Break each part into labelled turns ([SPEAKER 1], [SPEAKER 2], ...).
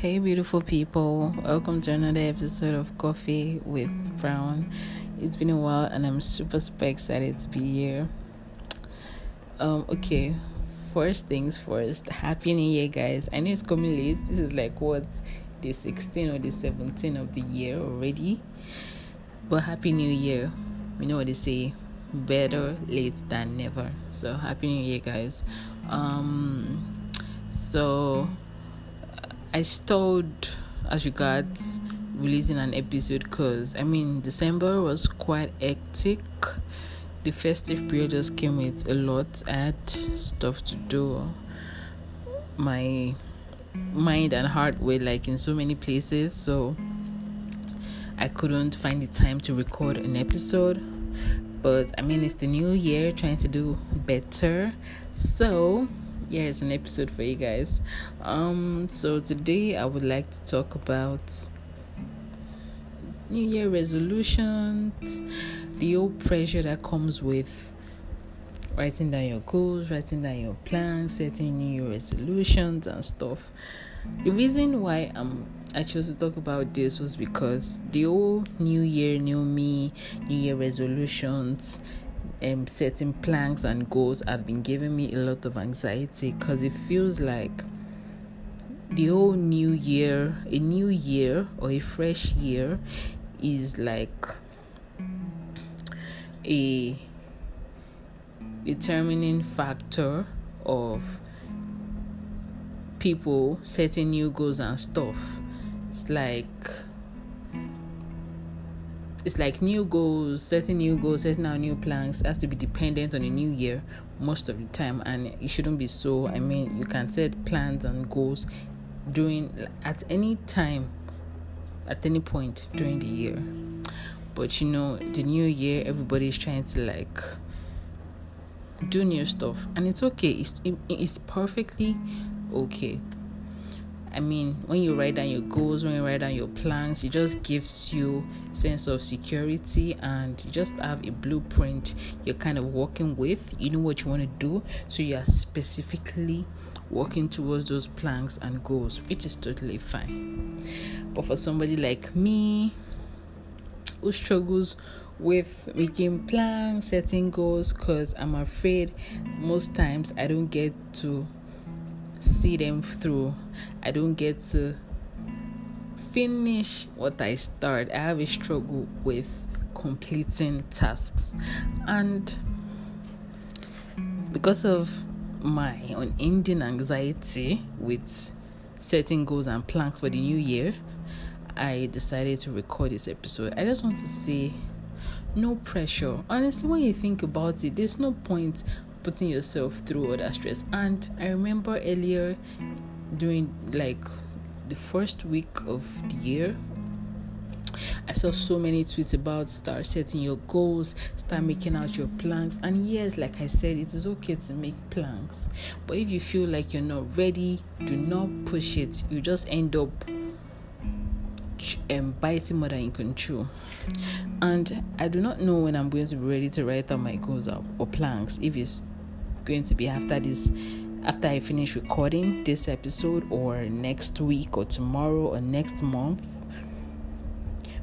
[SPEAKER 1] Hey, beautiful people, welcome to another episode of Coffee with Brown. It's been a while, and I'm super, super excited to be here. Um, okay, first things first, Happy New Year, guys. I know it's coming late, this is like what the 16 or the 17 of the year already, but Happy New Year. You know what they say better late than never. So, Happy New Year, guys. Um, so I stalled as regards releasing an episode because I mean December was quite hectic. The festive period just came with a lot. I had stuff to do. My mind and heart were like in so many places, so I couldn't find the time to record an episode. But I mean, it's the new year, trying to do better. So here's an episode for you guys. Um, so today I would like to talk about New Year resolutions, the old pressure that comes with writing down your goals, writing down your plans, setting New Year resolutions and stuff. The reason why I'm I chose to talk about this was because the old New Year, New Me, New Year resolutions um, setting plans and goals have been giving me a lot of anxiety because it feels like the whole new year, a new year or a fresh year, is like a determining factor of people setting new goals and stuff. It's like it's like new goals, setting new goals, setting out new plans has to be dependent on a new year most of the time, and it shouldn't be so. I mean, you can set plans and goals during at any time, at any point during the year. But you know, the new year, everybody is trying to like do new stuff, and it's okay. It's it's perfectly okay I mean, when you write down your goals, when you write down your plans, it just gives you sense of security and you just have a blueprint you're kind of working with. You know what you want to do, so you are specifically working towards those plans and goals, which is totally fine. But for somebody like me who struggles with making plans, setting goals, because I'm afraid most times I don't get to see them through. I don't get to finish what I start. I have a struggle with completing tasks. And because of my unending anxiety with setting goals and plans for the new year, I decided to record this episode. I just want to say no pressure. Honestly, when you think about it, there's no point putting yourself through all that stress. And I remember earlier during like the first week of the year I saw so many tweets about start setting your goals, start making out your plans. And yes, like I said, it is okay to make plans. But if you feel like you're not ready, do not push it. You just end up um, biting more than can chew. And I do not know when I'm going to be ready to write out my goals or plans. If it's going to be after this after I finish recording this episode or next week or tomorrow or next month.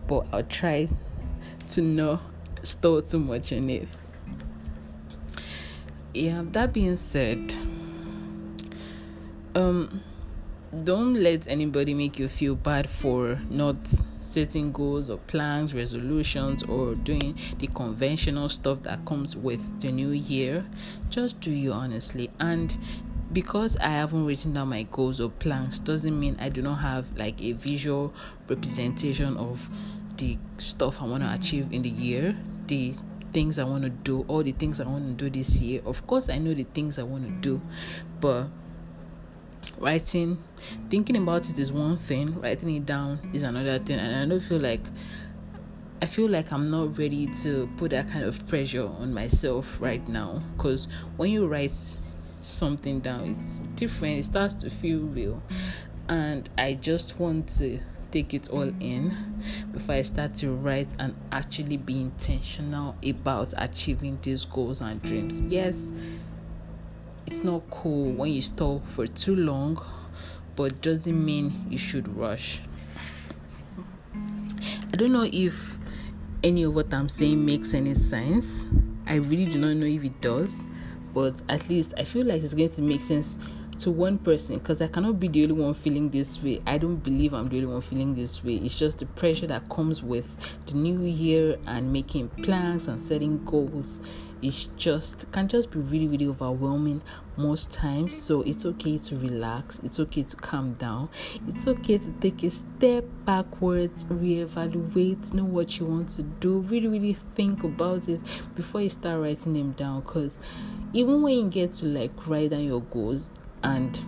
[SPEAKER 1] But I'll try to not store too much in it. Yeah, that being said, um don't let anybody make you feel bad for not setting goals or plans, resolutions, or doing the conventional stuff that comes with the new year. Just do you honestly. And because I haven't written down my goals or plans doesn't mean I do not have like a visual representation of the stuff I want to achieve in the year, the things I want to do, all the things I want to do this year. Of course, I know the things I want to do, but writing thinking about it is one thing writing it down is another thing and i don't feel like i feel like i'm not ready to put that kind of pressure on myself right now because when you write something down it's different it starts to feel real and i just want to take it all in before I start to write and actually be intentional about achieving these goals and dreams. Yes, it's not cool when you stall for too long but doesn't mean you should rush. I don't know if any of what I'm saying makes any sense. I really do not know if it does, but at least I feel like it's going to make sense to one person because I cannot be the only one feeling this way. I don't believe I'm the only one feeling this way. It's just the pressure that comes with the new year and making plans and setting goals. It's just can just be really, really overwhelming most times. So it's okay to relax, it's okay to calm down, it's okay to take a step backwards, reevaluate, know what you want to do, really, really think about it before you start writing them down. Because even when you get to like write down your goals, and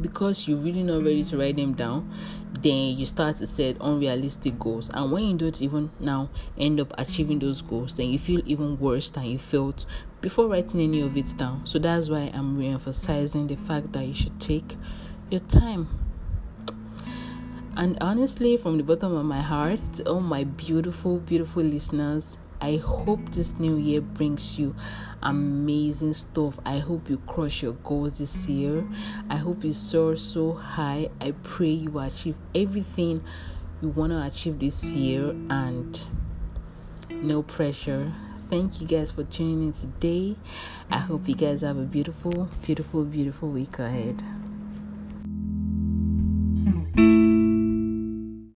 [SPEAKER 1] because you're really not ready to write them down then you start to set unrealistic goals. And when you don't even now end up achieving those goals then you feel even worse than you felt before writing any of it down. So that's why i'm re-emphasizing the fact that you should take your time. And honestly from the bottom of my heart to all my beautiful beautiful listeners I hope this new year brings you amazing stuff. I hope you crush your goals this year. I hope you soar so high. I pray you achieve everything you want to achieve this year and no pressure. Thank you guys for tuning in today. I hope you guys have a beautiful, beautiful, beautiful week ahead.